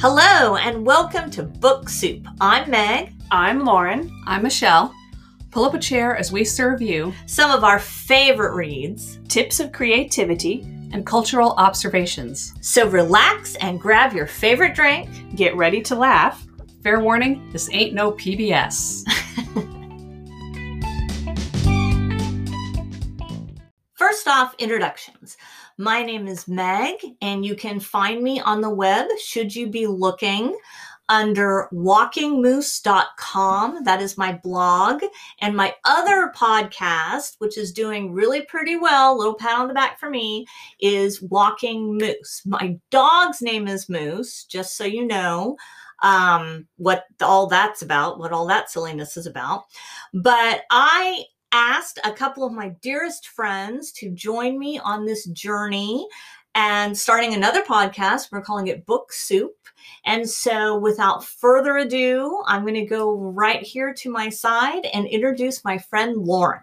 Hello, and welcome to Book Soup. I'm Meg. I'm Lauren. I'm Michelle. Pull up a chair as we serve you Some of our favorite reads. Tips of creativity. and cultural observations. So relax and grab your favorite drink. Get ready to laugh. Fair warning, this ain't no PBS. First off, introductions. My name is Meg, and you can find me on the web should you be looking under walkingmoose.com. That is my blog. And my other podcast, which is doing really pretty well, little pat on the back for me, is Walking Moose. My dog's name is Moose, just so you know um, what all that's about, what all that silliness is about. But I asked a couple of my dearest friends to join me on this journey and starting another podcast. We're calling it Book Soup. And so, without further ado, I'm going to go right here to my side and introduce my friend Lauren.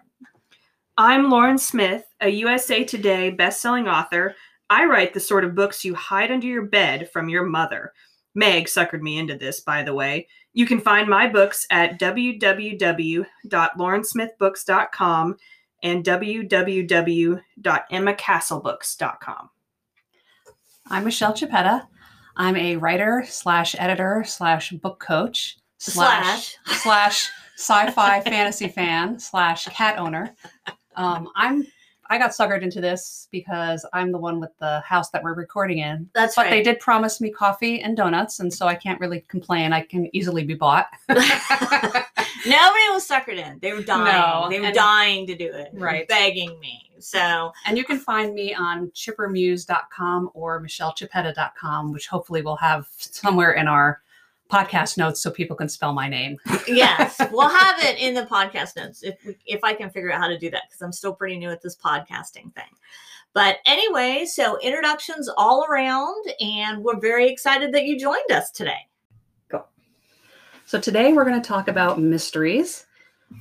I'm Lauren Smith, a USA Today bestselling author. I write the sort of books you hide under your bed from your mother. Meg suckered me into this, by the way. You can find my books at www.laurensmithbooks.com and www.emmacastlebooks.com. I'm Michelle Chipetta. I'm a writer slash editor slash book coach slash slash sci-fi fantasy fan slash cat owner. Um, I'm I got suckered into this because I'm the one with the house that we're recording in. That's But right. they did promise me coffee and donuts, and so I can't really complain. I can easily be bought. Nobody was suckered in. They were dying. No, they were and- dying to do it. Right. Begging me. So And you can find me on chippermuse.com or michellechippetta.com, which hopefully we'll have somewhere in our podcast notes so people can spell my name. yes, we'll have it in the podcast notes if we, if I can figure out how to do that because I'm still pretty new at this podcasting thing. But anyway, so introductions all around, and we're very excited that you joined us today. Cool. So today we're going to talk about mysteries.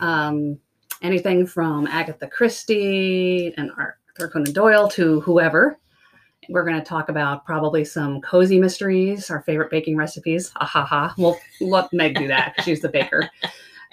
Um, anything from Agatha Christie and Arthur Conan Doyle to whoever. We're going to talk about probably some cozy mysteries, our favorite baking recipes. Ha ha ha. We'll let Meg do that. she's the baker.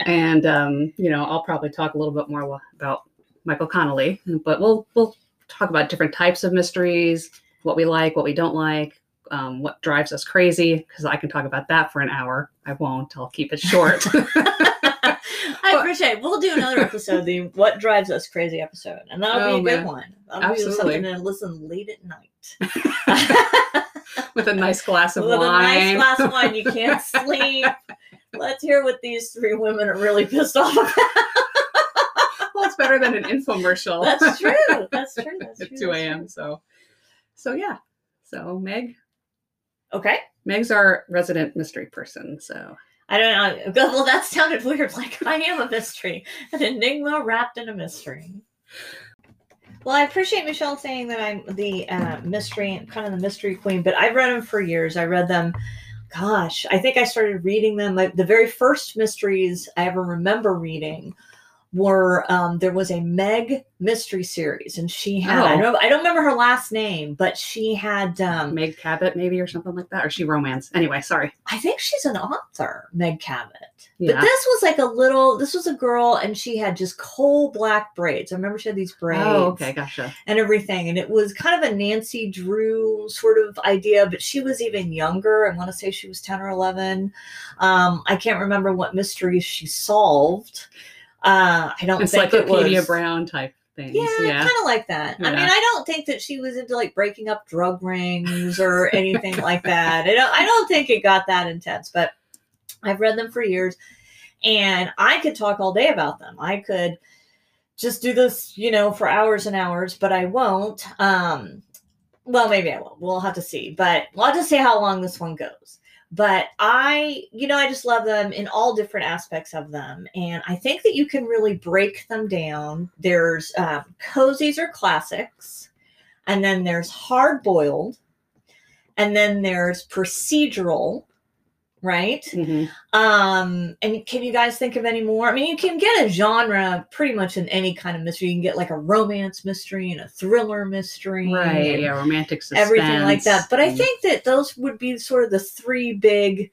And um, you know, I'll probably talk a little bit more about Michael Connolly, but we'll we'll talk about different types of mysteries, what we like, what we don't like, um, what drives us crazy. Because I can talk about that for an hour. I won't. I'll keep it short. I appreciate it. We'll do another episode, the What Drives Us Crazy episode, and that'll Oh, be a good man. one. That'll be Absolutely. something to listen late at night. with a nice glass of With wine. a nice glass of wine, you can't sleep. Let's hear what these three women are really pissed off about. well, it's better than an infomercial. That's true. That's true. That's true. At 2 a.m. So, so yeah. So Meg, Okay. Meg's our resident mystery person. So I don't know. Well, that sounded weird. Like I am a mystery, an enigma wrapped in a mystery. Well, I appreciate Michelle saying that I'm the uh, mystery, kind of the mystery queen. But I've read them for years. I read them. Gosh, I think I started reading them. Like the very first mysteries I ever remember reading were um, there was a Meg mystery series, and she had I Oh. don't I don't remember her last name, but she had um, Meg Cabot, maybe or something like that, or she romance. Anyway, sorry. I think she's an author, Meg Cabot. Yeah. But this was like a little, this was a girl and she had just coal black braids. I remember she had these braids oh, okay, gotcha. and everything. And it was kind of a Nancy Drew sort of idea, but she was even younger. I want to say she was 10 or 11. Um, I can't remember what mysteries she solved. Uh, I don't think it Encyclopedia was. Brown type things. Yeah, Yeah. kind of like that. I mean, I don't think that she was into like breaking up drug rings or anything like that. I don't, I don't think it got that intense, but I've read them for years and I could talk all day about them. I could just do this, you know, for hours and hours, but I won't. Um, well, maybe I will. We'll have to see, but we'll have to see how long this one goes. But I, you know, I just love them in all different aspects of them. And I think that you can really break them down. There's um, cozies or classics, and then there's hard boiled, and then there's procedural, right? Mhm. Um, and can you guys think of any more? I mean, you can get a genre pretty much in any kind of mystery. You can get like a romance mystery and a thriller mystery, Right. Yeah. Romantic suspense. everything like that. But I think that those would be sort of the three big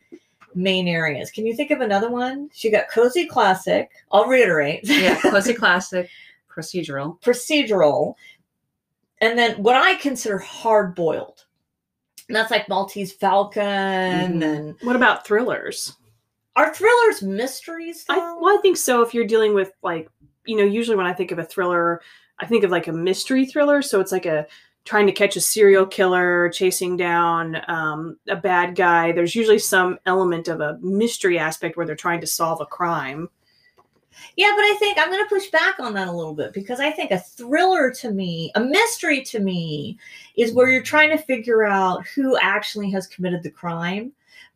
main areas. Can you think of another one? She got cozy classic. I'll reiterate. yeah, cozy classic, procedural. procedural, and then what I consider hard boiled. And that's like Maltese Falcon Mhm. and What about thrillers? are thrillers mysteries though? I, well, I think so. If you're dealing with like, you know, usually when I think of a thriller, I think of like a mystery thriller. So it's like a trying to catch a serial killer, chasing down um, a bad guy. There's usually some element of a mystery aspect where they're trying to solve a crime. Yeah, but I think I'm going to push back on that a little bit because I think a thriller to me, a mystery to me, is where you're trying to figure out who actually has committed the crime.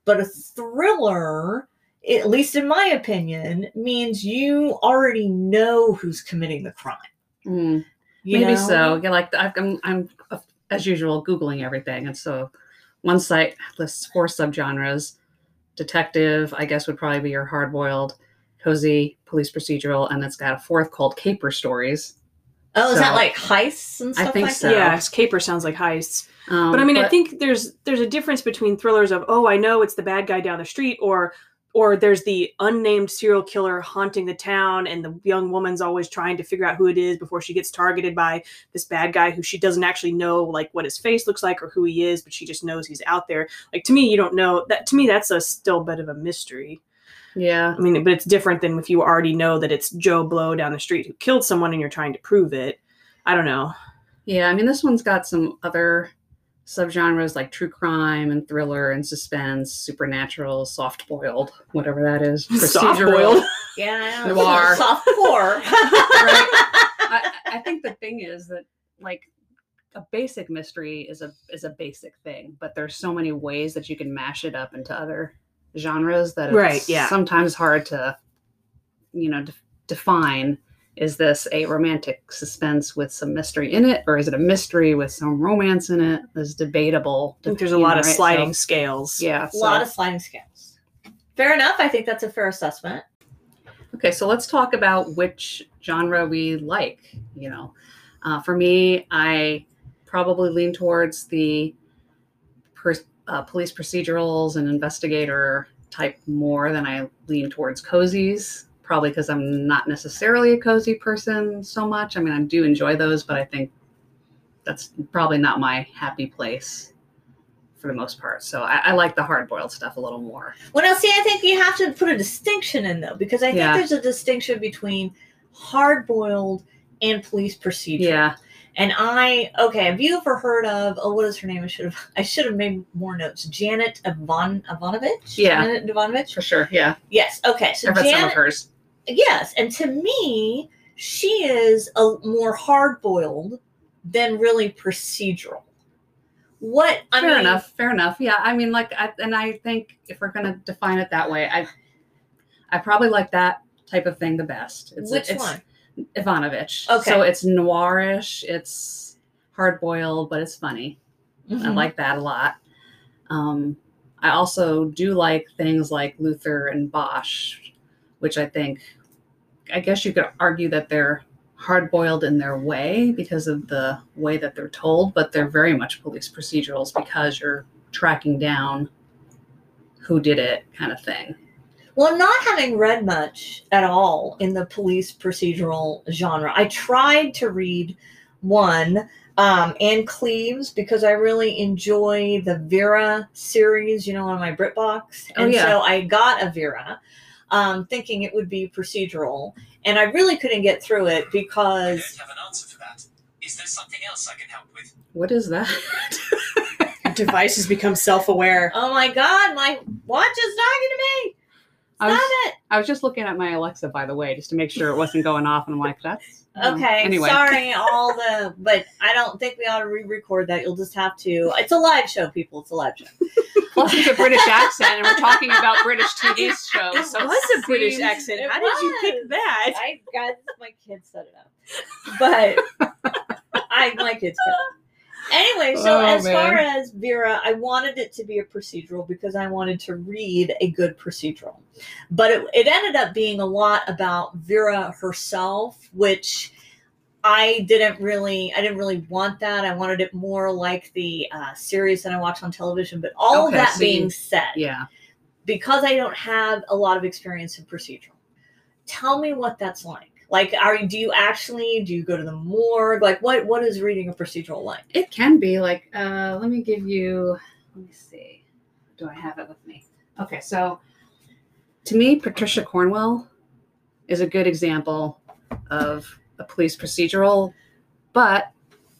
But a thriller, at least in my opinion, means you already know who's committing the crime. Mm, maybe know? so. Yeah, like I've- I'm, I'm uh, as usual googling everything, and so one site lists four subgenres: detective, I guess, would probably be your hard-boiled, cozy, police procedural, and it's got a fourth called caper stories. Oh, is that like heists and I stuff think like so. that? Yeah, 'cause caper sounds like heists. Um, but I mean, I think there's there's a difference between thrillers of oh, I know it's the bad guy down the street, or or there's the unnamed serial killer haunting the town, and the young woman's always trying to figure out who it is before she gets targeted by this bad guy who she doesn't actually know like what his face looks like or who he is, but she just knows he's out there. Like to me, you don't know that. To me, that's a still bit of a mystery. Yeah, I mean, but it's different than if you already know that it's Joe Blow down the street who killed someone and you're trying to prove it. I don't know. yeah. I mean, this one's got some other subgenres like true crime and thriller and suspense, supernatural, soft-boiled, whatever that is, Soft-boiled. Yeah, I know. Noir. soft core. I, I think the thing is that like a basic mystery is a is a basic thing, but there's so many ways that you can mash it up into other genres that it's Right, yeah. sometimes hard to you know def- define. Is this a romantic suspense with some mystery in it, or is it a mystery with some romance in it? Is debatable. I think there's a lot know, of right? So, sliding scales. yeah. a lot of sliding scales. Fair enough. I think that's a fair assessment. Okay, so let's talk about which genre we like. You know, uh, for me, I probably lean towards the per, uh, police procedurals and investigator type more than I lean towards cozies. Probably because I'm not necessarily a cozy person so much. I mean, I do enjoy those, but I think that's probably not my happy place for the most part. So I, I like the hard boiled stuff a little more. Well, now, see, I think you have to put a distinction in though, because I think Yeah. there's a distinction between hard boiled and police procedure. Yeah. And I, okay, have you ever heard of? Oh, what is her name? I should have, I should have made more notes. Janet Ivan Evanovich. Yeah. Janet Evanovich. For sure. Yeah. Yes. Okay. So I've read some of Janet, hers. yes, and to me, she is a more hard boiled than really procedural. What I fair mean, enough fair enough yeah i mean like I, and i think if we're going to define it that way i i probably like that type of thing the best it's, Which it's one? Ivanovich Okay. so it's noirish it's hard boiled but it's funny i Mhm. like that a lot um i also do like things like luther and bosch which i think i guess you could argue that they're hard boiled in their way because of the way that they're told, but they're very much police procedurals because you're tracking down who did it kind of thing. Well, not having read much at all in the police procedural genre, I tried to read one, um, Ann Cleeves, because I really enjoy the Vera series, you know, on my BritBox. Oh, And yeah. so I got a Vera, um, thinking it would be procedural. And I really couldn't get through it I because don't have an answer for that. Is there something else I can help with? What is that? Device has become self-aware. Oh my God, my watch is talking to me. I was, it. I was just looking at my Alexa, by the way, just to make sure it wasn't going off. And I'm like, that's. Okay, Anyway, sorry, all the, but I don't think we ought to re-record that. You'll just have to. It's a live show, people. It's a live show. plus it's a British accent, and we're talking about British TV shows. It So was a British accent. It How did you pick that? I got my kids set it up, but I my kids. It. Anyway, so Oh, as man. far as Vera, I wanted it to be a procedural because I wanted to read a good procedural. But it, it ended up being a lot about Vera herself, which I didn't really, I didn't really want that. I wanted it more like the uh, series that I watch on television. But all of that so being you- said, Yeah. because I don't have a lot of experience in procedural, tell me what that's like. Like, are you do you actually do you go to the morgue? Like, what what is reading a procedural like? It can be like, uh, let me give you, let me see. Do I have it with me? Okay, so to me, Patricia Cornwell is a good example of a police procedural, but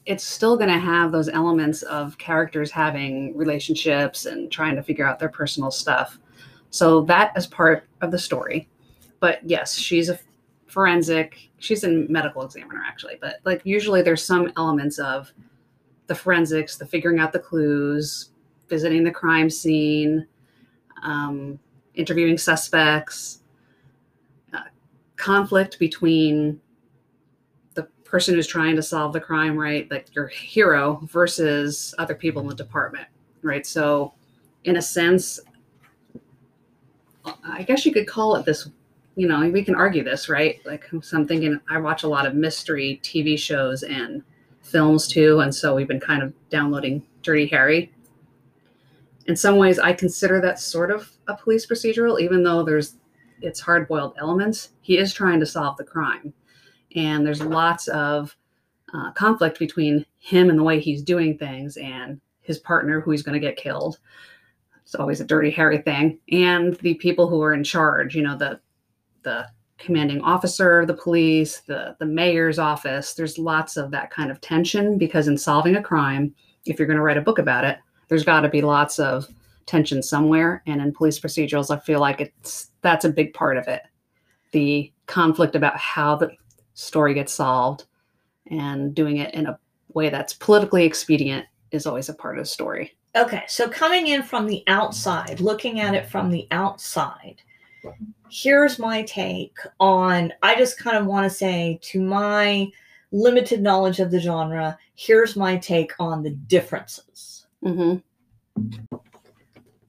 it's still going to have those elements of characters having relationships and trying to figure out their personal stuff. So that is part of the story. But yes, she's a forensic, she's a medical examiner actually, but like usually there's some elements of the forensics, the figuring out the clues, visiting the crime scene, um, interviewing suspects, uh, conflict between the person who's trying to solve the crime, right? Like your hero versus other people in the department, right? So, in a sense, I guess you could call it this. You know, we can argue this, right? Like, so I'm thinking, I watch a lot of mystery TV shows and films too, and so we've been kind of downloading Dirty Harry. In some ways, I consider that sort of a police procedural, even though there's it's hard-boiled elements. He is trying to solve the crime, and there's lots of uh, conflict between him and the way he's doing things, and his partner, who he's going to get killed. It's always a Dirty Harry thing, and the people who are in charge. You know, the the commanding officer of the police, the the mayor's office. There's lots of that kind of tension because in solving a crime, if you're going to write a book about it, there's got to be lots of tension somewhere. And in police procedurals, I feel like it's that's a big part of it. The conflict about how the story gets solved and doing it in a way that's politically expedient is always a part of the story. Okay, so coming in from the outside, looking at it from the outside, here's my take on I just kind of want to say to my limited knowledge of the genre, here's my take on the differences. Mm-hmm.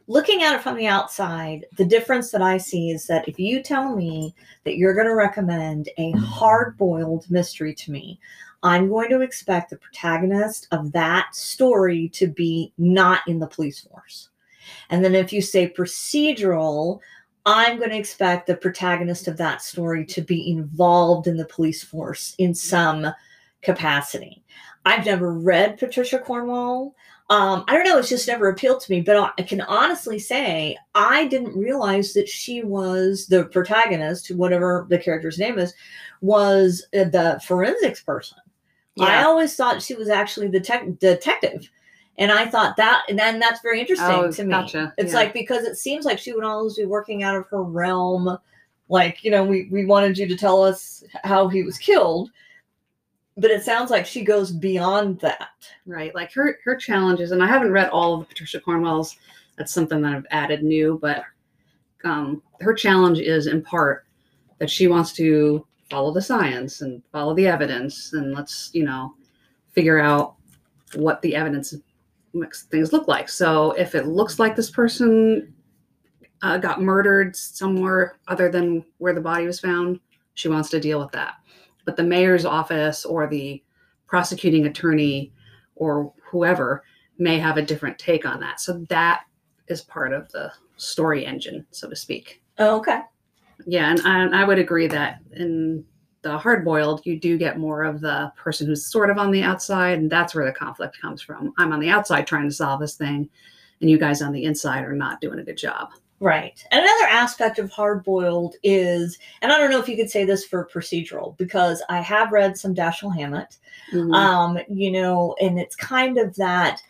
Looking at it from the outside, the difference that I see is that if you tell me that you're going to recommend a hard boiled mystery to me, I'm going to expect the protagonist of that story to be not in the police force. And then if you say procedural, I'm going to expect the protagonist of that story to be involved in the police force in some capacity. I've never read Patricia Cornwell. Um, I don't know, it's just never appealed to me, but I can honestly say I didn't realize that she was the protagonist, whatever the character's name is, was uh, the forensics person. I always thought she was actually the tech detective. And I thought that, and then that's very interesting Oh, to me. gotcha. It's Yeah. like because it seems like she would always be working out of her realm. Like, you know, we, we wanted you to tell us how he was killed, but it sounds like she goes beyond that. Right. Like her her challenges, and I haven't read all of Patricia Cornwell's. That's something that I've added new, but um, her challenge is in part that she wants to follow the science and follow the evidence, and let's you know figure out what the evidence things look like. So if it looks like this person uh, got murdered somewhere other than where the body was found, she wants to deal with that. But the mayor's office or the prosecuting attorney or whoever may have a different take on that. So that is part of the story engine, so to speak. Oh, okay. Yeah, and I, I would agree that in the hard boiled, you do get more of the person who's sort of on the outside, and that's where the conflict comes from. I'm on the outside trying to solve this thing, and you guys on the inside are not doing a good job. Right. And another aspect of hard boiled is, and I don't know if you could say this for procedural because I have read some Dashiell Hammett, Mhm. um, you know, and it's kind of that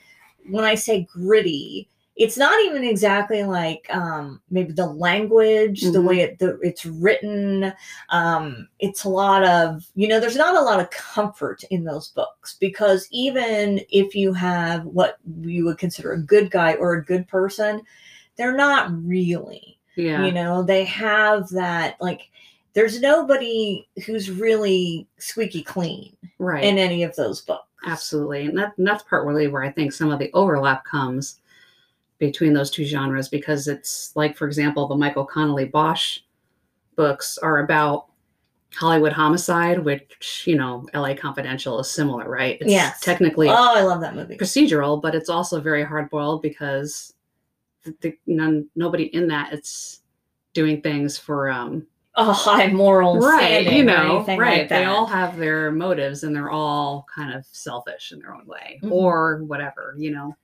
when I say gritty, it's not even exactly like um, maybe the language, the Mhm. way it, the, it's written. Um, it's a lot of, you know, there's not a lot of comfort in those books because even if you have what you would consider a good guy or a good person, they're not really yeah. you know they have that like there's nobody who's really squeaky clean right. in any of those books Absolutely. And, that, and that's part really where I think some of the overlap comes between those two genres because it's like, for example, the Michael Connolly Bosch books are about Hollywood homicide, which, you know, LA Confidential is similar, right? It's Yes. technically Oh, I love that movie. procedural, but it's also very hard boiled because the, the, none, nobody in that it's doing things for um A high moral right you know right like they all have their motives and they're all kind of selfish in their own way Mhm. or whatever you know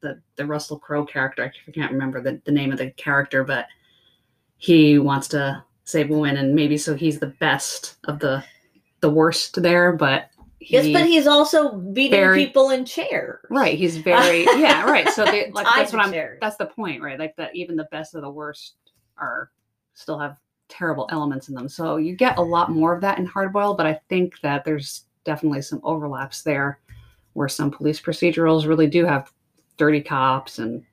the the russell crowe character i can't remember the, the name of the character but he wants to save women and maybe so he's the best of the the worst there but he, yes, but he's also beating Very- people in chairs. right he's very yeah right so they like that's what i'm chairs. that's the point right like that even the best of the worst are still have terrible elements in them so you get a lot more of that in hardboiled but i think that there's definitely some overlaps there where some police procedurals really do have dirty cops and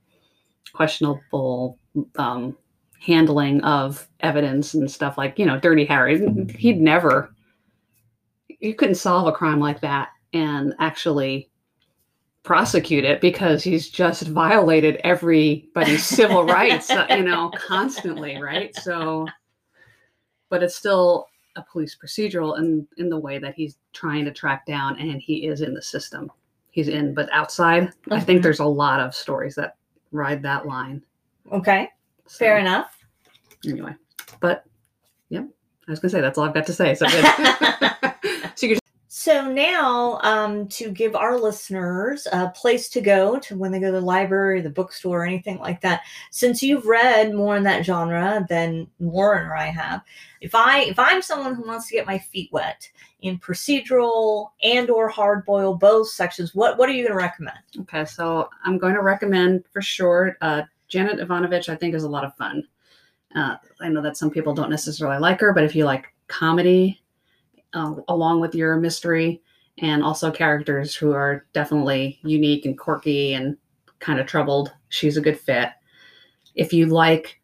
questionable um, handling of evidence and stuff like you know dirty harry. He'd never you couldn't solve a crime like that and actually prosecute it because he's just violated everybody's civil rights uh, you know constantly right? So but it's still a police procedural in in the way that he's trying to track down and he is in the system he's in but outside i think Mhm. there's a lot of stories that ride that line Okay, So, fair enough. anyway but yep i was gonna say that's all i've got to say so good so now, um, to give our listeners a place to go to when they go to the library, the bookstore, or anything like that, since you've read more in that genre than Lauren or I have, if I if I'm someone who wants to get my feet wet in procedural and or hard boil both sections, what what are you going to recommend? Okay, so I'm going to recommend for sure. Uh, Janet Evanovich, I think, is a lot of fun. Uh, I know that some people don't necessarily like her, but if you like comedy uh, along with your mystery and also characters who are definitely unique and quirky and kind of troubled, she's a good fit. If you like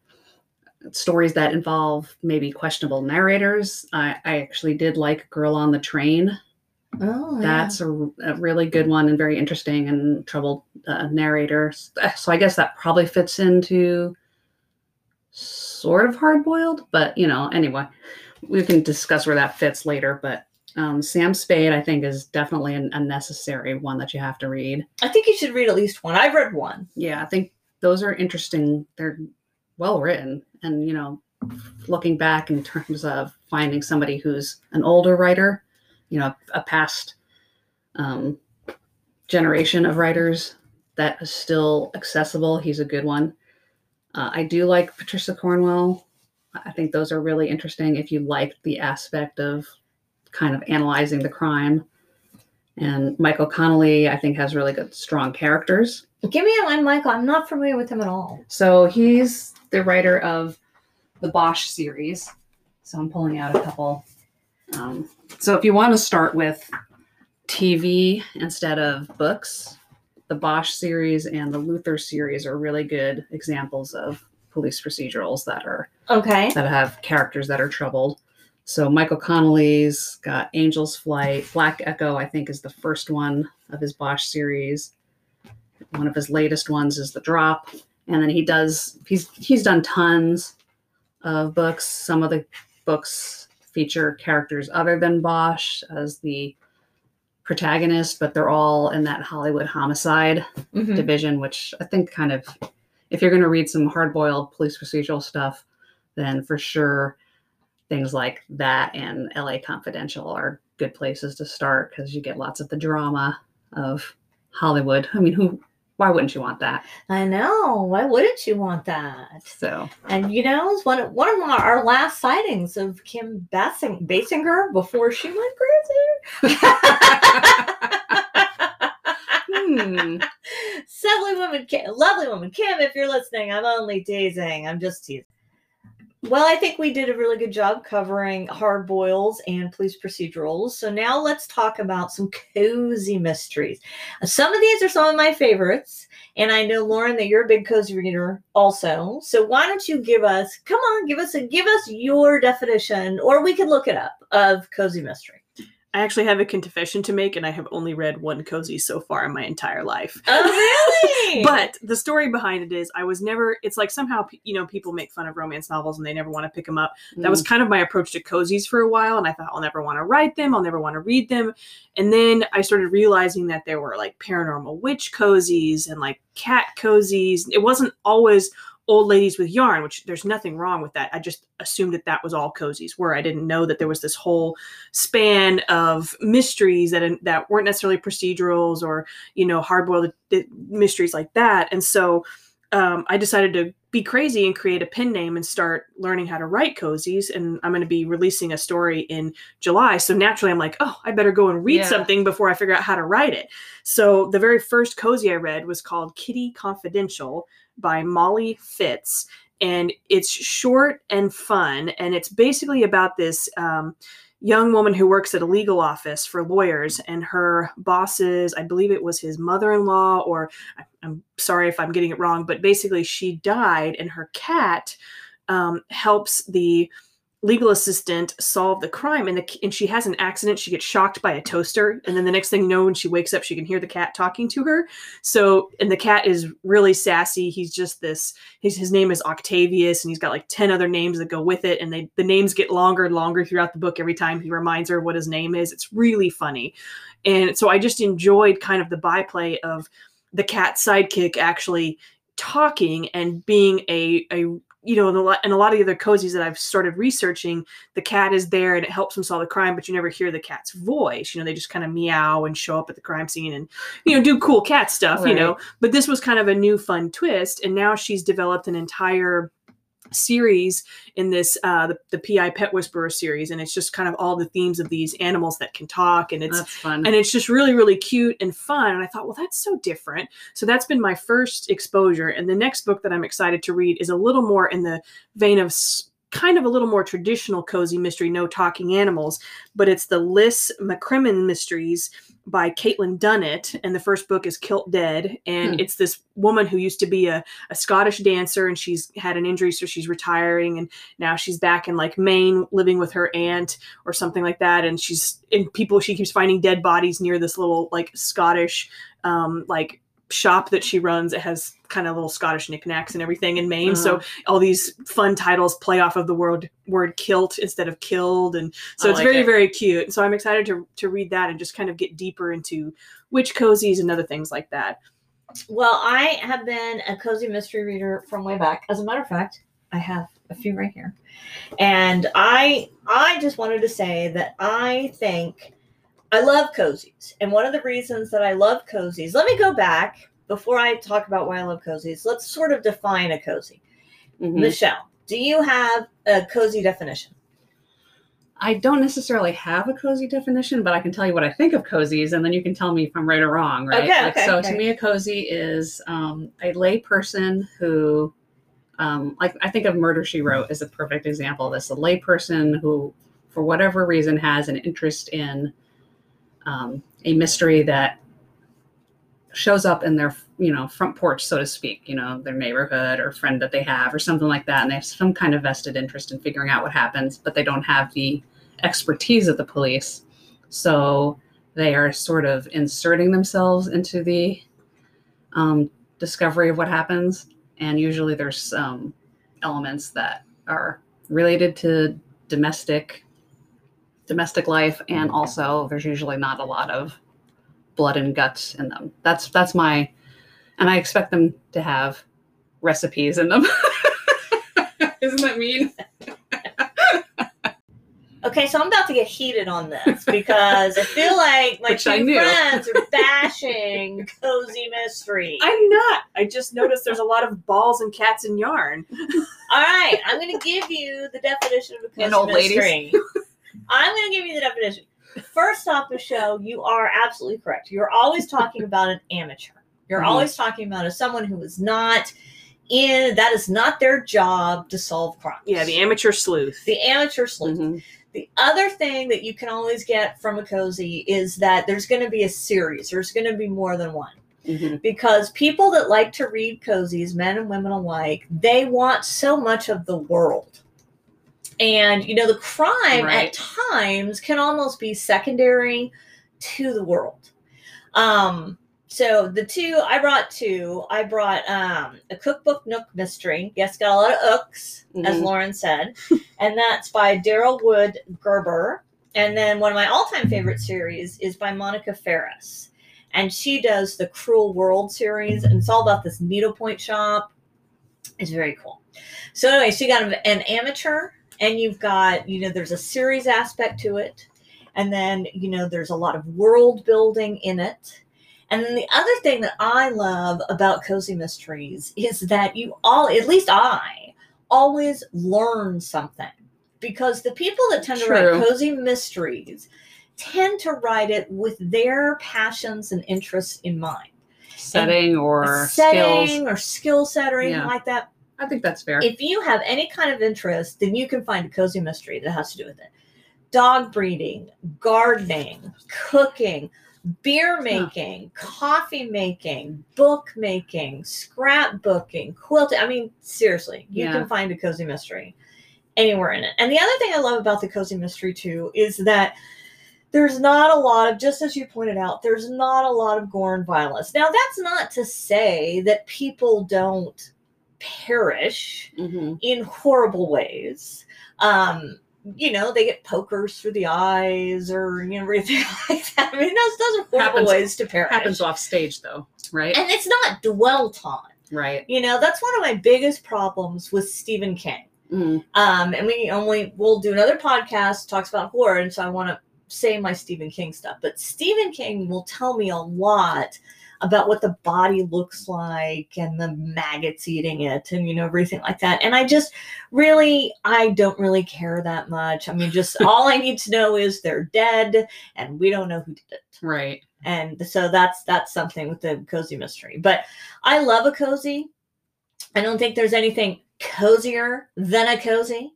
stories that involve maybe questionable narrators, I, I actually did like Girl on the Train Oh, that's a, a really good one and very interesting and troubled uh, narrator. So I guess that probably fits into sort of hard boiled, but you know, anyway, we can discuss where that fits later. But um, Sam Spade, I think, is definitely an, a necessary one that you have to read. I think you should read at least one. I've read one. Yeah, I think those are interesting. They're well written, and you know, looking back in terms of finding somebody who's an older writer, you know, a past um, generation of writers that is still accessible. He's a good one. Uh, I do like Patricia Cornwell. I think those are really interesting if you like the aspect of kind of analyzing the crime. And Michael Connolly, I think, has really good, strong characters. Give me a line, Michael. I'm not familiar with him at all. So he's the writer of the Bosch series. So I'm pulling out a couple. Um, so if you want to start with TV instead of books, the Bosch series and the Luther series are really good examples of police procedurals that are Okay. that have characters that are troubled. So Michael Connolly's got Angel's Flight, Black Echo, I think is the first one of his Bosch series. One of his latest ones is The Drop, and then he does he's he's done tons of books. Some of the books feature characters other than Bosch as the protagonist, but they're all in that Hollywood homicide Mhm. division, which I think kind of, if you're going to read some hard boiled police procedural stuff, then for sure things like that and LA Confidential are good places to start because you get lots of the drama of Hollywood. I mean, who, why wouldn't you want that? I know. Why wouldn't you want that? So, And you know, it's one of, one of our, our last sightings of Kim Basinger before she went crazy. hmm. Lovely woman, Kim, lovely woman, Kim. If you're listening, I'm only teasing. I'm just teasing. Well, I think we did a really good job covering hard boils and police procedurals. So now let's talk about some cozy mysteries. Some of these are some of my favorites, and I know Lauren that you're a big cozy reader also. So why don't you give us, come on, give us a give us your definition, or we could look it up of cozy mystery. I actually have a confession to make, and I have only read one cozy so far in my entire life. Oh, really? But the story behind it is, I was never. It's like somehow you know people make fun of romance novels and they never want to pick them up. That was mm. kind of my approach to cozies for a while, and I thought I'll never want to write them. I'll never want to read them. And then I started realizing that there were like paranormal witch cozies and like cat cozies. It wasn't always old ladies with yarn, which there's nothing wrong with that. I just assumed that that was all cozies. Where I didn't know that there was this whole span of mysteries that that weren't necessarily procedurals or you know hard-boiled mysteries like that. And so um, I decided to be crazy and create a pen name and start learning how to write cozies. And I'm going to be releasing a story in July. So naturally, I'm like, oh, I better go and read Yeah. something before I figure out how to write it. So the very first cozy I read was called Kitty Confidential by Molly Fitz. And it's short and fun. And it's basically about this um, young woman who works at a legal office for lawyers. And her bosses, I believe it was his mother in law, or I'm sorry if I'm getting it wrong, but basically she died, and her cat um, helps the legal assistant solve the crime and the and she has an accident she gets shocked by a toaster and then the next thing you know when she wakes up she can hear the cat talking to her. So and the cat is really sassy he's just this his, his name is octavius and he's got like 10 other names that go with it and they the names get longer and longer throughout the book every time he reminds her what his name is. It's really funny. And so i just enjoyed kind of the byplay of the cat sidekick actually talking and being a a you know, in a, lot, in a lot of the other cozies that I've started researching, the cat is there and it helps them solve the crime, but you never hear the cat's voice. You know, they just kind of meow and show up at the crime scene and, you know, do cool cat stuff, you know. But this was kind of a new fun twist. And now she's developed an entire series in this uh the, the pi pet whisperer series and it's just kind of all the themes of these animals that can talk and it's fun. and it's just really really cute and fun and i thought well that's so different so that's been my first exposure and the next book that i'm excited to read is a little more in the vein of kind of a little more traditional cozy mystery no talking animals but it's the liss maccrimmon mysteries by kaitlyn dunnett and the first book is kilt dead and Hmm. it's this woman who used to be a, a scottish dancer and she's had an injury so she's retiring and now she's back in like maine living with her aunt or something like that and she's and people she keeps finding dead bodies near this little like scottish um like shop that she runs it has kind of little scottish knickknacks and everything in maine so Uh-huh. all these fun titles play off of the word word kilt instead of killed and so I it's like very it. very cute so i'm excited to to read that and just kind of get deeper into witch cozies and other things like that Well, I have been a cozy mystery reader from way back. As a matter of fact, I have a few right here. And I I just wanted to say that I think I love cozies. And one of the reasons that I love cozies, let me go back before I talk about why I love cozies. Let's sort of define a cozy. Mhm. Michelle, do you have a cozy definition? I don't necessarily have a cozy definition, but I can tell you what I think of cozies, and then you can tell me if I'm right or wrong, right? Okay, Like, okay, so okay. to me, a cozy is um, a lay person who, um, like I think of Murder She Wrote as a perfect example of this. A lay person who, for whatever reason, has an interest in um, a mystery that shows up in their you know front porch so to speak you know their neighborhood or friend that they have or something like that. And they have some kind of vested interest in figuring out what happens but they don't have the expertise of the police. So they are sort of inserting themselves into the um, discovery of what happens. And usually there's some elements that are related to domestic domestic life and also there's usually not a lot of blood and guts in them that's that's my and i expect them to have recipes in them isn't that mean Okay, so I'm about to get heated on this because I feel like my Which two friends are bashing cozy mystery. i'm not i just noticed there's a lot of balls and cats and yarn All right, I'm going to give you the definition of a cozy And old ladies. mystery. I'm going to give you the definition. First off, the show, you are absolutely correct. You're always talking about an amateur. You're Mhm. always talking about as someone who is not in. That is not their job to solve crimes. yeah the amateur sleuth the amateur sleuth. Mhm. The other thing that you can always get from a cozy is that there's going to be a series. There's going to be more than one Mhm. because people that like to read cozies, men and women alike, they want so much of the world. And you know the crime Right. at times can almost be secondary to the world. Um so the two i brought two i brought um a cookbook nook mystery. Yes got a lot of ooks as Mhm. lauren said. And that's by daryl wood gerber. And then one of my all-time favorite series is by monica ferris and she does the crewel world series and it's all about this needlepoint shop. It's very cool. So anyway she got an amateur and you've got you know there's a series aspect to it. And then you know there's a lot of world building in it. And then the other thing that i love about cozy mysteries is that you all at least i always learn something. Because the people that tend to write cozy mysteries tend to write it with their passions and interests in mind. Setting or setting skills. or skill set or anything Yeah. like that I think that's fair. if you have any kind of interest, then you can find a cozy mystery that has to do with it. Dog breeding, gardening, cooking, beer making, coffee making, book making, scrapbooking, quilting. I mean, seriously, you Yeah. can find a cozy mystery anywhere in it. And the other thing I love about the cozy mystery too is that there's not a lot of, just as you pointed out, there's not a lot of gore and violence. Now, that's not to say that people don't perish Mhm. in horrible ways. Um, you know, they get pokers through the eyes or you know everything like that. I mean, those those are horrible Happens- ways to perish. Happens off stage though, right? and it's not dwelt on. right. You know, that's one of my biggest problems with Stephen King. Mm. Um, and we only we'll do another podcast talks about horror, and so I want to say my Stephen King stuff. But Stephen King will tell me a lot about what the body looks like and the maggots eating it and you know everything like that. And I just really I don't really care that much. I mean, just all I need to know is they're dead and we don't know who did it Right. and so that's that's something with the cozy mystery but i love a cozy i don't think there's anything cozier than a cozy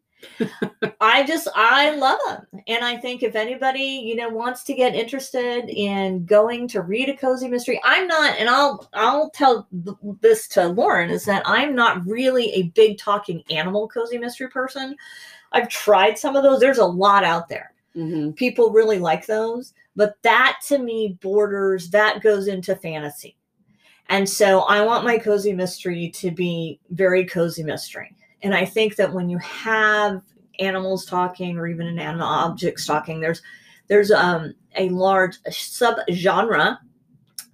i just i love them and i think if anybody you know wants to get interested in going to read a cozy mystery i'm not and i'll i'll tell this to lauren is that i'm not really a big talking animal cozy mystery person. I've tried some of those. There's a lot out there. Hmm people really like those but that to me borders that goes into fantasy. And so i want my cozy mystery to be very cozy mystery and i think that when you have animals talking or even inanimate objects talking there's there's um, a large subgenre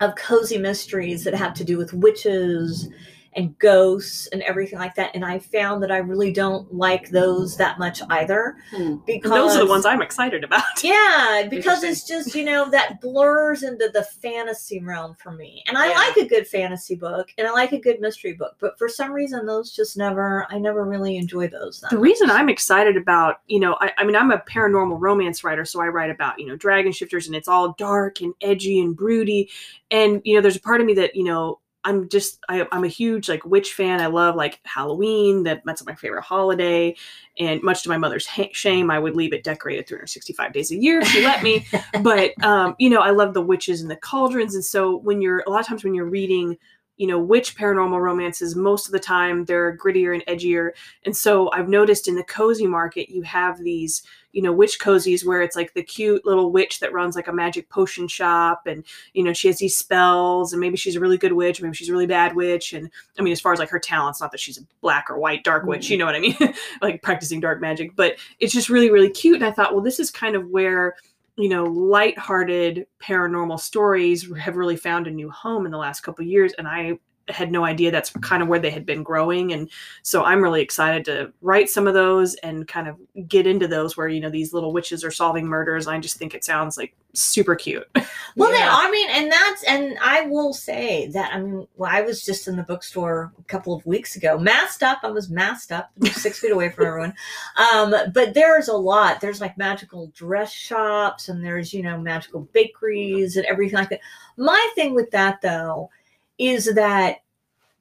of cozy mysteries that have to do with witches and ghosts and everything like that and i found that i really don't like those that much either Hmm. because Those are the ones I'm excited about. yeah, because it's just, you know, that blurs into the fantasy realm for me. And I Yeah. like a good fantasy book and I like a good mystery book, but for some reason those just never I never really enjoy those. that The reason. I'm excited about, you know, I, I mean, I'm a paranormal romance writer, so I write about, you know, dragon shifters and it's all dark and edgy and broody. And, you know, there's a part of me that, you know, I'm just, I, I'm a huge like witch fan. I love like Halloween. That that's my favorite holiday. And much to my mother's ha- shame, I would leave it decorated 365 days a year if she let me. but um, you know, I love the witches and the cauldrons. And so when you're a lot of times when you're reading, you know, witch paranormal romances, most of the time they're grittier and edgier. And so I've noticed in the cozy market, you have these, you know, witch cozies where it's like the cute little witch that runs like a magic potion shop. And, you know, she has these spells and maybe she's a really good witch, maybe she's a really bad witch. And I mean, as far as like her talents, not that she's a black or white dark witch, you mm-hmm. know what I mean? like practicing dark magic, but it's just really, really cute. And I thought, well, this is kind of where, you know, lighthearted paranormal stories have really found a new home in the last couple of years. And I had no idea that's kind of where they had been growing. And so I'm really excited to write some of those and kind of get into those where, you know, these little witches are solving murders. I just think it sounds like super cute. Well, then, Yeah. I mean, and that's, and I will say that, I mean, well, I was just in the bookstore a couple of weeks ago, masked up. I was masked up, six feet away from everyone. Um, but there's a lot. There's like magical dress shops and there's, you know, magical bakeries and everything like that. My thing with that, though, is that,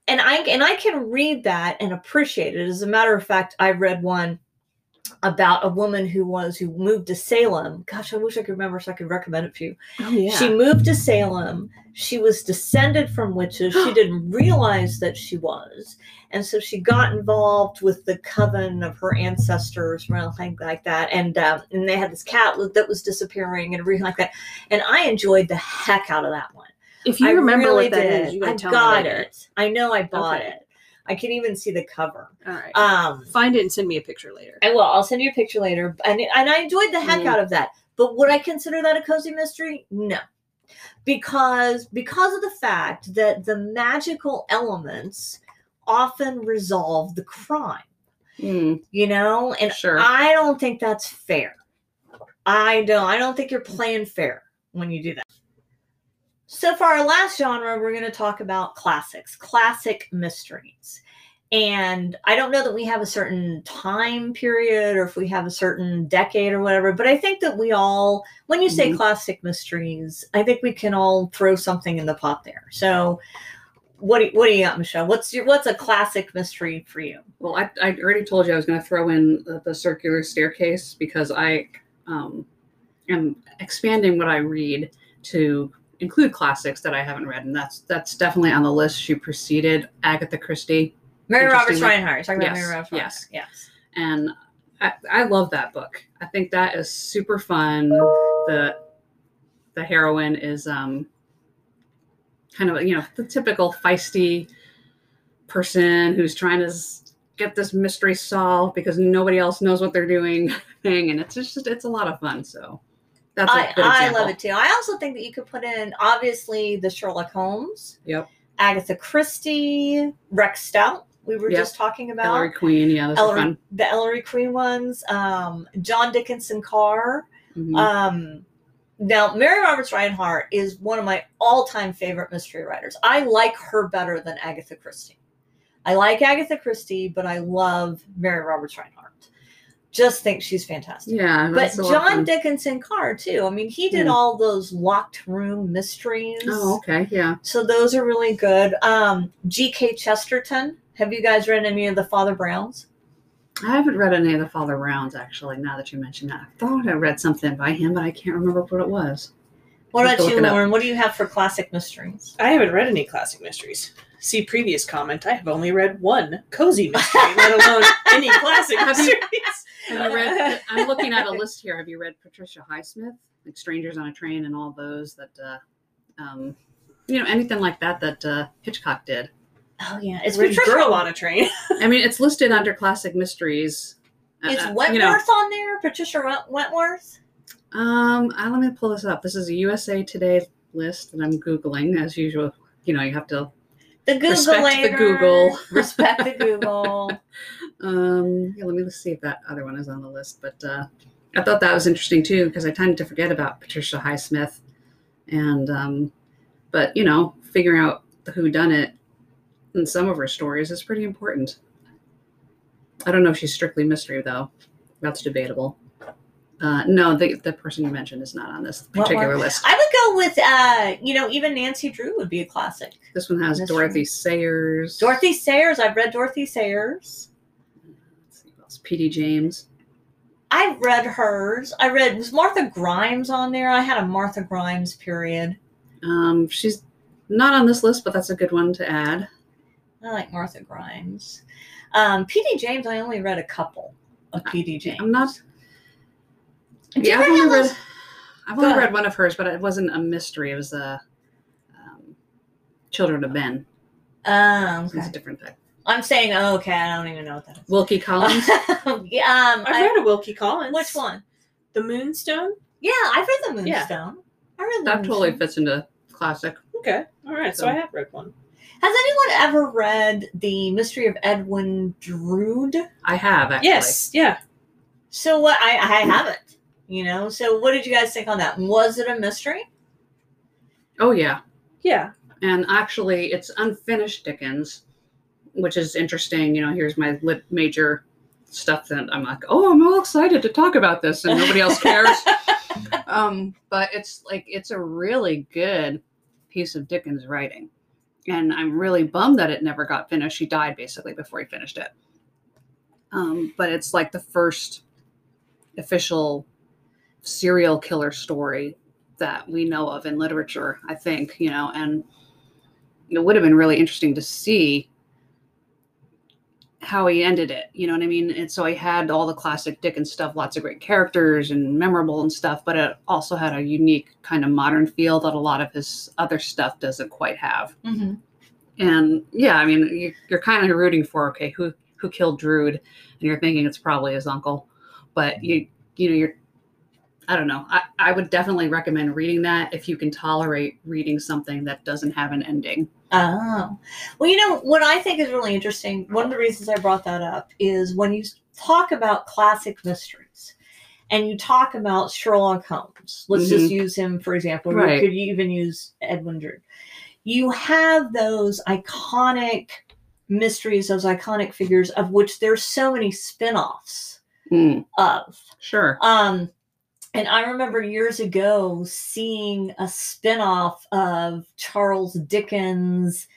and I, and I can read that and appreciate it. As a matter of fact, I read one about a woman who was who moved to Salem. Gosh, I wish I could remember so I could recommend it for you. Oh yeah. She moved to Salem. She was descended from witches. She didn't realize that she was. And so she got involved with the coven of her ancestors, around things like that. And um, and they had this cat that was disappearing and everything like that. And I enjoyed the heck out of that one. If you I remember really what that is, did. you gotta I tell got me later. it. I know I bought Okay. it. I can even see the cover. All right. Um, Find it and send me a picture later. I will. I'll send you a picture later. And, and I enjoyed the heck Mhm. out of that. But would I consider that a cozy mystery? No. Because because of the fact that the magical elements often resolve the crime, Mm, you know? And sure. I don't think that's fair. I don't I don't think you're playing fair when you do that. So for our last genre, we're going to talk about classics, classic mysteries. And I don't know that we have a certain time period or if we have a certain decade or whatever, but I think that we all, when you say Mhm. classic mysteries, I think we can all throw something in the pot there. So, what do, you, what do you got, Michelle? What's your what's a classic mystery for you? Well, I, I already told you I was going to throw in the, the circular staircase because I um, am expanding what I read to include classics that I haven't read, and that's that's definitely on the list. She preceded Agatha Christie, Mary Roberts Rinehart. You're talking about Mary Roberts yes. Yes. and I, I love that book. I think that is super fun. The the heroine is um, kind of you know the typical feisty person who's trying to get this mystery solved because nobody else knows what they're doing thing and it's just it's a lot of fun so that's I, I love it too. I also think that you could put in obviously the Sherlock Holmes, Yep. Agatha Christie, Rex Stout. We were Yep. just talking about the Ellery Queen yeah Ellery- the Ellery Queen ones, um, John Dickinson Carr. Mhm. Um, now, Mary Roberts Rinehart is one of my all-time favorite mystery writers. I like her better than Agatha Christie. I like Agatha Christie, but I love Mary Roberts Rinehart. Just think she's fantastic. yeah But that's a lot of John. Dickinson Carr too. I mean, he did Hmm. all those locked room mysteries. oh okay yeah So those are really good. Um, G.K. Chesterton. Have you guys read any of the Father Browns? I haven't read any of the Father Browns actually. Now that you mention that, I thought I read something by him, but I can't remember what it was. What about you, look. Lauren? What do you have for classic mysteries? I haven't read any classic mysteries. See previous comment. I have only read one cozy mystery, let alone any classic mysteries. Have you read? I'm looking at a list here. Have you read Patricia Highsmith, like Strangers on a Train, and all those that, uh, um, you know, anything like that that uh, Hitchcock did? Oh yeah, it's It's Rich Patricia. Girl on a Train. I mean, it's listed under classic mysteries. It's Is uh, Wentworth you know, on there? Patricia Wentworth. um, uh, let me pull this up. This is a USA Today list that I'm googling as usual. You know, you have to The Google Respect the Google. Respect the Google. Um, yeah, let me see if that other one is on the list. But uh, I thought that was interesting too because I tended to forget about Patricia Highsmith, and um, but you know, figuring out the who done it in some of her stories is pretty important. I don't know if she's strictly mystery though. That's debatable. Uh, no, the the person you mentioned is not on this particular list. I would go with, uh, you know, even Nancy Drew would be a classic. This one has Dorothy Sayers. Dorothy Sayers. I've read Dorothy Sayers. Let's see what else. P.D. James. I've read hers. I read was Martha Grimes on there. I had a Martha Grimes period. Um, she's not on this list, but that's a good one to add. I like Martha Grimes. Um, P.D. James. I only read a couple of P.D. James. I'm not Did yeah, I've only read those- I've only read one of hers, but it wasn't a mystery. It was a um, Children of Men. Oh, It's a different type. I'm saying, oh, okay. I don't even know what that is. Wilkie Collins. yeah. Um, I've I- read a Wilkie Collins. which one? The Moonstone. Yeah, I've read the Moonstone. Yeah. Moonstone. I read the that totally fits into classic. Okay. All right. So So- I have read one. Has anyone ever read the Mystery of Edwin Drood? I have actually. Yes. Yeah. So what? I I haven't. You know. So what did you guys think on that? Was it a mystery? Oh yeah. Yeah. And actually, it's unfinished Dickens, which is interesting. You know, here's my lit major stuff that I'm like, oh, I'm all excited to talk about this, and nobody else cares. um, but it's like it's a really good piece of Dickens writing, and I'm really bummed that it never got finished. He died basically before he finished it. Um, but it's like the first official serial killer story that we know of in literature, I think, you know, and it would have been really interesting to see how he ended it. You know what I mean? And so I had all the classic Dickens stuff, lots of great characters and memorable and stuff, but it also had a unique kind of modern feel that a lot of his other stuff doesn't quite have. Mm-hmm. And yeah, I mean, you, you're kind of rooting for okay, who who killed Drood, and you're thinking it's probably his uncle, but you you know you're I don't know. I, I would definitely recommend reading that if you can tolerate reading something that doesn't have an ending. Oh, well, you know what I think is really interesting. One of the reasons I brought that up is when you talk about classic mysteries, and you talk about Sherlock Holmes. Let's just use him for example. Right. Could even use Edwin Drood. You have those iconic mysteries, those iconic figures of which there's so many spin-offs Mm, of. sure. Um, and I remember years ago seeing a spin-off of Charles Dickens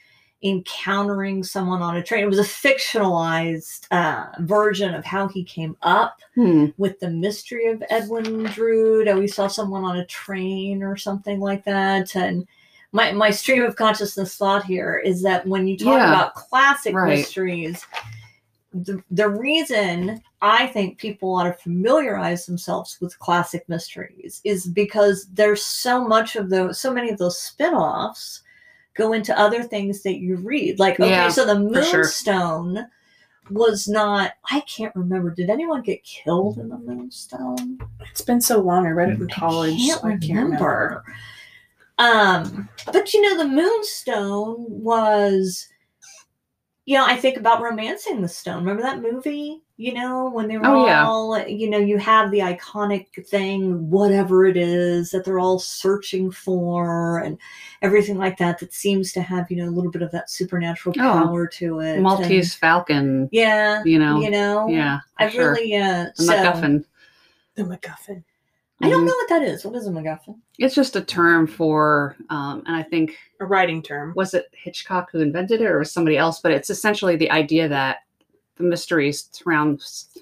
encountering someone on a train. It was a fictionalized uh, version of how he came up Hmm. with the mystery of Edwin Drood. And we saw someone on a train or something like that. And my, my stream of consciousness thought here is that when you talk Yeah. about classic Right. mysteries, the, the reason I think people ought to familiarize themselves with classic mysteries is because there's so much of those, so many of those spin-offs go into other things that you read. Like, okay, Yeah, so the for sure. Moonstone was not, I can't remember. Did anyone get killed in the Moonstone? It's been so long. I read it in I college. can't so I can't remember. remember. Um, but you know, the Moonstone was, you know, I think about romancing the stone. Remember that movie? You know, when they were Oh, yeah. all, you know, you have the iconic thing, whatever it is that they're all searching for, and everything like that. That seems to have, you know, a little bit of that supernatural Oh, power to it. and- Maltese Falcon, yeah, you know. you know, yeah. I sure. really, uh, The so, MacGuffin. The MacGuffin. I don't Mhm. know what that is. What is a MacGuffin? It's just a term for, um, and I think A writing term. was it Hitchcock who invented it or was somebody else? But it's essentially the idea that the mysteries surrounds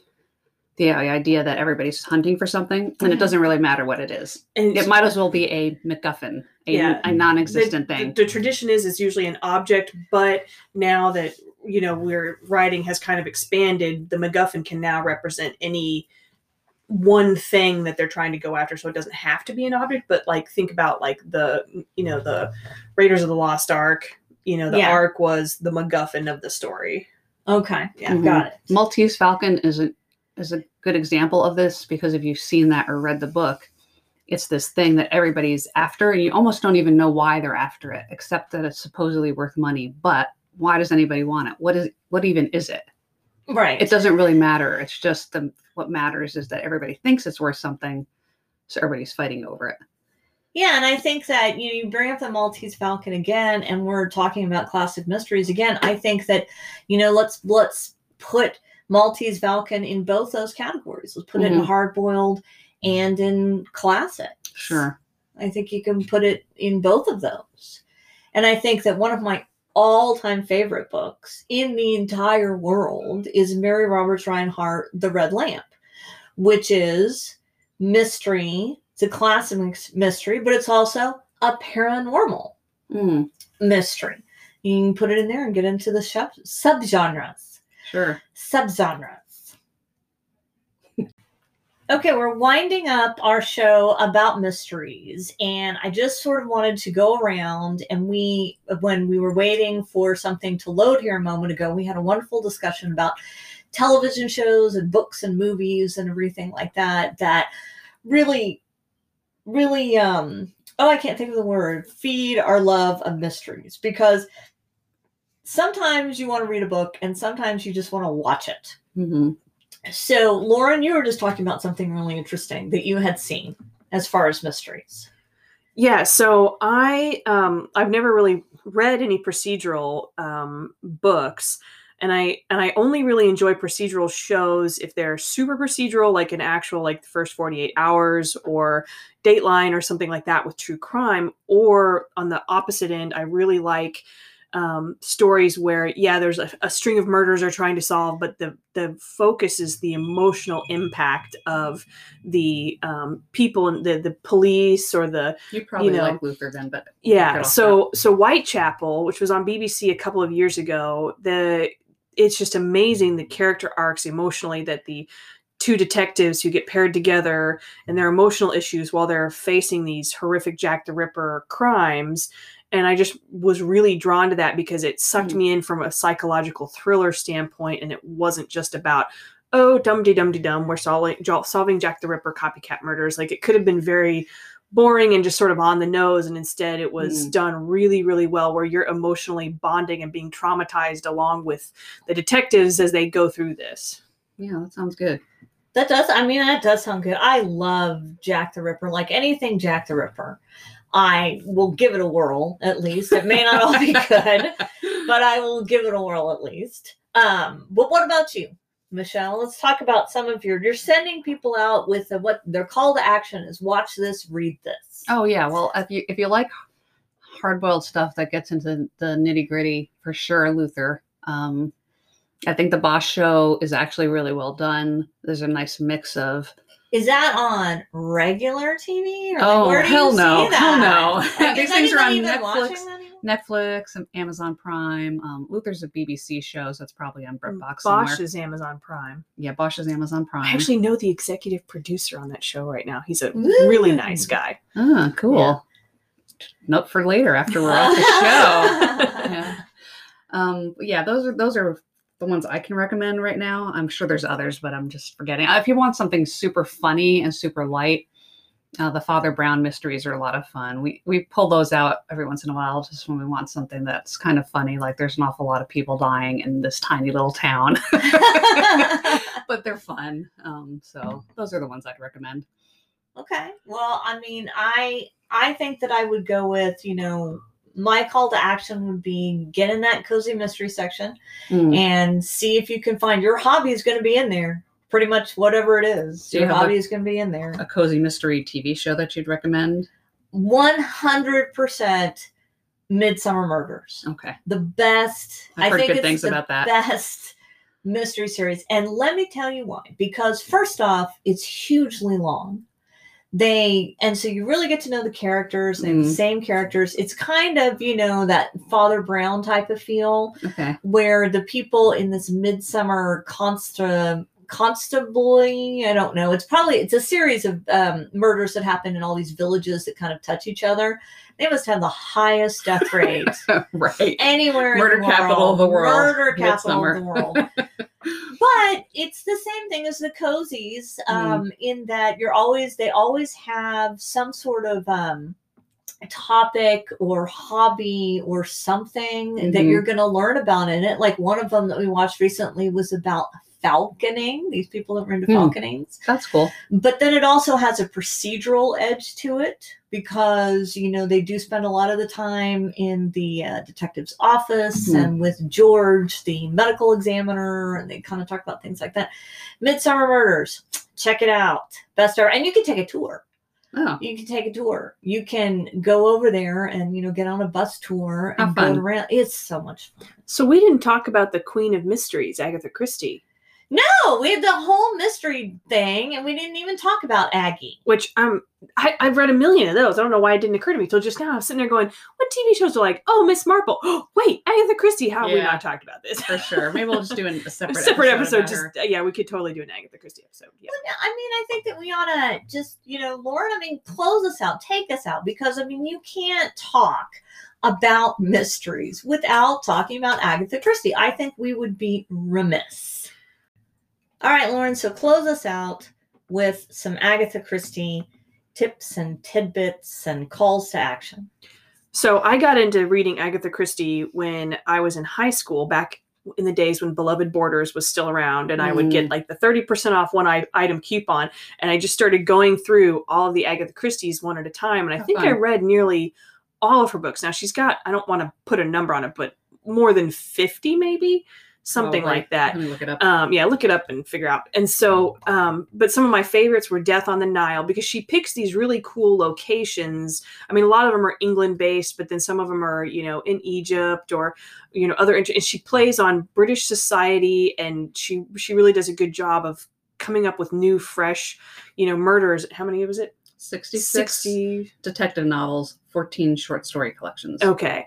the idea that everybody's hunting for something, and it Mhm. doesn't really matter what it is. And It might as well be a MacGuffin, a, Yeah. a non-existent the, thing. The, the tradition is it's usually an object, but now that you know we're writing has kind of expanded, the MacGuffin can now represent any one thing that they're trying to go after. So it doesn't have to be an object, but like think about like the you know the Raiders of the Lost Ark. You know the Yeah. Ark was the MacGuffin of the story. Okay, yeah, Mhm. got it. Maltese Falcon is a is a good example of this because if you've seen that or read the book, it's this thing that everybody's after, and you almost don't even know why they're after it, except that it's supposedly worth money. But why does anybody want it? What is what even is it? Right. It doesn't really matter. It's just the what matters is that everybody thinks it's worth something, so everybody's fighting over it. Yeah, and I think that you know, you bring up the Maltese Falcon again, and we're talking about classic mysteries again. I think that you know let's let's put Maltese Falcon in both those categories. Let's put it in Mhm. hard boiled and in classic. Sure. I think you can put it in both of those. And I think that one of my all time favorite books in the entire world is Mary Roberts Rinehart, The Red Lamp, which is mystery. It's a classic mystery, but it's also a paranormal Mm, mystery. You can put it in there and get into the sub subgenres sure. subgenres. Okay, we're winding up our show about mysteries, and I just sort of wanted to go around and we, when we were waiting for something to load here a moment ago, we had a wonderful discussion about television shows and books and movies and everything like that that really, really, um, oh, I can't think of the word, feed our love of mysteries because sometimes you want to read a book and sometimes you just want to watch it. hmm So, Lauren, you were just talking about something really interesting that you had seen as far as mysteries. Yeah, so I um I've never really read any procedural um books and I and I only really enjoy procedural shows if they're super procedural like an actual like the first 48 hours or Dateline or something like that with true crime or on the opposite end I really like um, stories where yeah there's a, a string of murders they're trying to solve but the the focus is the emotional impact of the um, people and the the police or the You probably you know, like Luther then, but yeah so so whitechapel which was on bbc a couple of years ago the it's just amazing the character arcs emotionally that the two detectives who get paired together and their emotional issues while they're facing these horrific jack the ripper crimes and i just was really drawn to that because it sucked Mm. me in from a psychological thriller standpoint and it wasn't just about oh dum de dum de dum we're solving, solving jack the ripper copycat murders like it could have been very boring and just sort of on the nose and instead it was Mm. done really really well where you're emotionally bonding and being traumatized along with the detectives as they go through this yeah, that sounds good. That does. I mean, that does sound good. I love Jack the Ripper. Like anything Jack the Ripper, I will give it a whirl. At least it may not all be good, but I will give it a whirl at least. Um, but what about you, Michelle? Let's talk about some of your. You're sending people out with a, what their call to action is: watch this, read this. Oh yeah, well if you if you like hard boiled stuff that gets into the nitty gritty, for sure, Luther. Um, I think the Bosch show is actually really well done. There's a nice mix of Is that on regular TV? Or like, Oh, where do you hell see no. Hell no. Like, These things are on Netflix. watching that anymore? Netflix and Amazon Prime. Um, Luther's a BBC show, so it's probably on BritBox Bosch somewhere. is Amazon Prime. yeah, Bosch is Amazon Prime. I actually know the executive producer on that show right now. He's a Woo. really nice guy. ah, cool. Yeah. Note for later after we're off the show. yeah. Um, yeah, those are those are the ones I can recommend right now. I'm sure there's others, but I'm just forgetting. Uh, If you want something super funny and super light, uh, the Father Brown mysteries are a lot of fun. We we pull those out every once in a while just when we want something that's kind of funny. Like there's an awful lot of people dying in this tiny little town, but they're fun. Um, so those are the ones I'd recommend. Okay. Well, I mean, I I think that I would go with, you know, my call to action would be get in that cozy mystery section Mm. and see if you can find your hobby is going to be in there. Pretty much whatever it is, Do you your have a- hobby is going to be in there. A cozy mystery TV show that you'd recommend? One hundred percent Midsomer Murders. Okay, The best. I've I heard think good it's things the about that. Best mystery series, and let me tell you why. Because first off, it's hugely long. They and so you really get to know the characters. They have the Mhm. same characters. It's kind of you know that Father Brown type of feel okay, where the people in this Midsomer consta constably i don't know it's probably it's a series of um, murders that happen in all these villages that kind of touch each other they must have the highest death rate right. anywhere Murder in the capital of the world. murder capital of the world but it's the same thing as the cozies Mm. um, in that you're always they always have some sort of um, topic or hobby or something that Mhm. you're going to learn about in it like one of them that we watched recently was about falconing these people that were into Hmm. falconings That's cool. but then it also has a procedural edge to it because you know they do spend a lot of the time in the uh, detective's office Mhm. and with george the medical examiner and they kind of talk about things like that. Midsomer murders check it out. Best ever and you can take a tour. Oh, you can take a tour. You can go over there and you know get on a bus tour and go around. It's so much fun. So we didn't talk about the Queen of Mysteries, Agatha Christie, no we had the whole mystery thing and we didn't even talk about aggie which um I, I've read a million of those. I don't know why it didn't occur to me till just now. I was sitting there going, "What TV shows are like? Oh, Miss Marple. Oh, wait, Agatha Christie. How have we Yeah. not talked about this? for sure. Maybe we'll just do an- a a separate separate episode. about Just her. uh, yeah, we could totally do an Agatha Christie episode. Yeah. Well, I mean, I think that we ought to just, you know, Lauren, I mean, close us out, take us out, because I mean, you can't talk about mysteries without talking about Agatha Christie. I think we would be remiss. All right, Lauren, so close us out with some Agatha Christie tips and tidbits and calls to action. So I got into reading Agatha Christie when I was in high school back in the days when Beloved Borders was still around and I would get Mm. like the 30% off one I- item coupon and I just started going through all of the Agatha Christie's one at a time and I How think I read nearly all of her books. Now she's got I don't want to put a number on it but more than 50 maybe something Oh, right. like that. Let me look it up. Um, yeah, look it up and figure out. And so, um, but some of my favorites were Death on the Nile because she picks these really cool locations. I mean, a lot of them are England based, but then some of them are, you know, in Egypt or, you know, other. And she plays on British society, and she she really does a good job of coming up with new, fresh, you know, murders. How many was it? 66 Sixty. detective novels, 14 short story collections. Okay.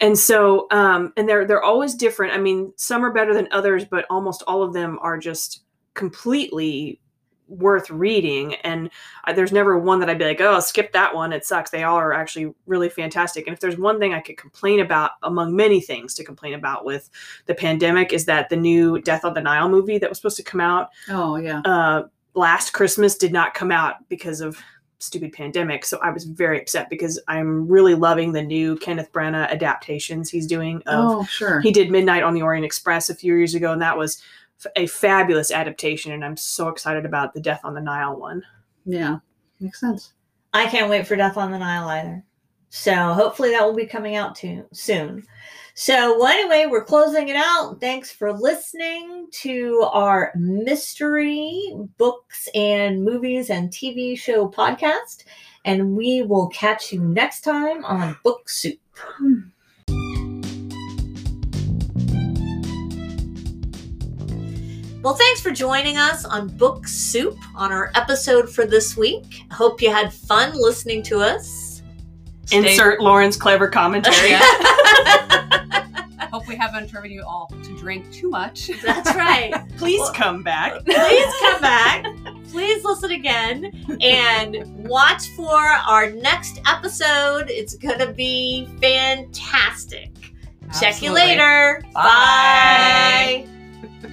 And so, um, and they're they're always different. I mean, some are better than others, but almost all of them are just completely worth reading. And I, there's never one that I'd be like, oh, skip that one. It sucks. They all are actually really fantastic. And if there's one thing I could complain about, among many things to complain about with the pandemic, is that the new Death on the Nile movie that was supposed to come out Oh, yeah. uh, last Christmas did not come out because of stupid pandemic. So I was very upset because I'm really loving the new Kenneth Branagh adaptations he's doing. Of, Oh, sure. He did Midnight on the Orient Express a few years ago, and that was f- a fabulous adaptation. And I'm so excited about the Death on the Nile one. yeah. Makes sense. I can't wait for Death on the Nile either. So hopefully that will be coming out too soon. So well, anyway, we're closing it out. Thanks for listening to our mystery books and movies and TV show podcast. And we will catch you next time on Book Soup. Well, thanks for joining us on Book Soup on our episode for this week. Hope you had fun listening to us. Stay- Insert Lauren's clever commentary. Hope we haven't driven you all to drink too much. That's right. Please Well- come back. Please come back. Please listen again and watch for our next episode. It's going to be fantastic. Check you later. Bye. Bye.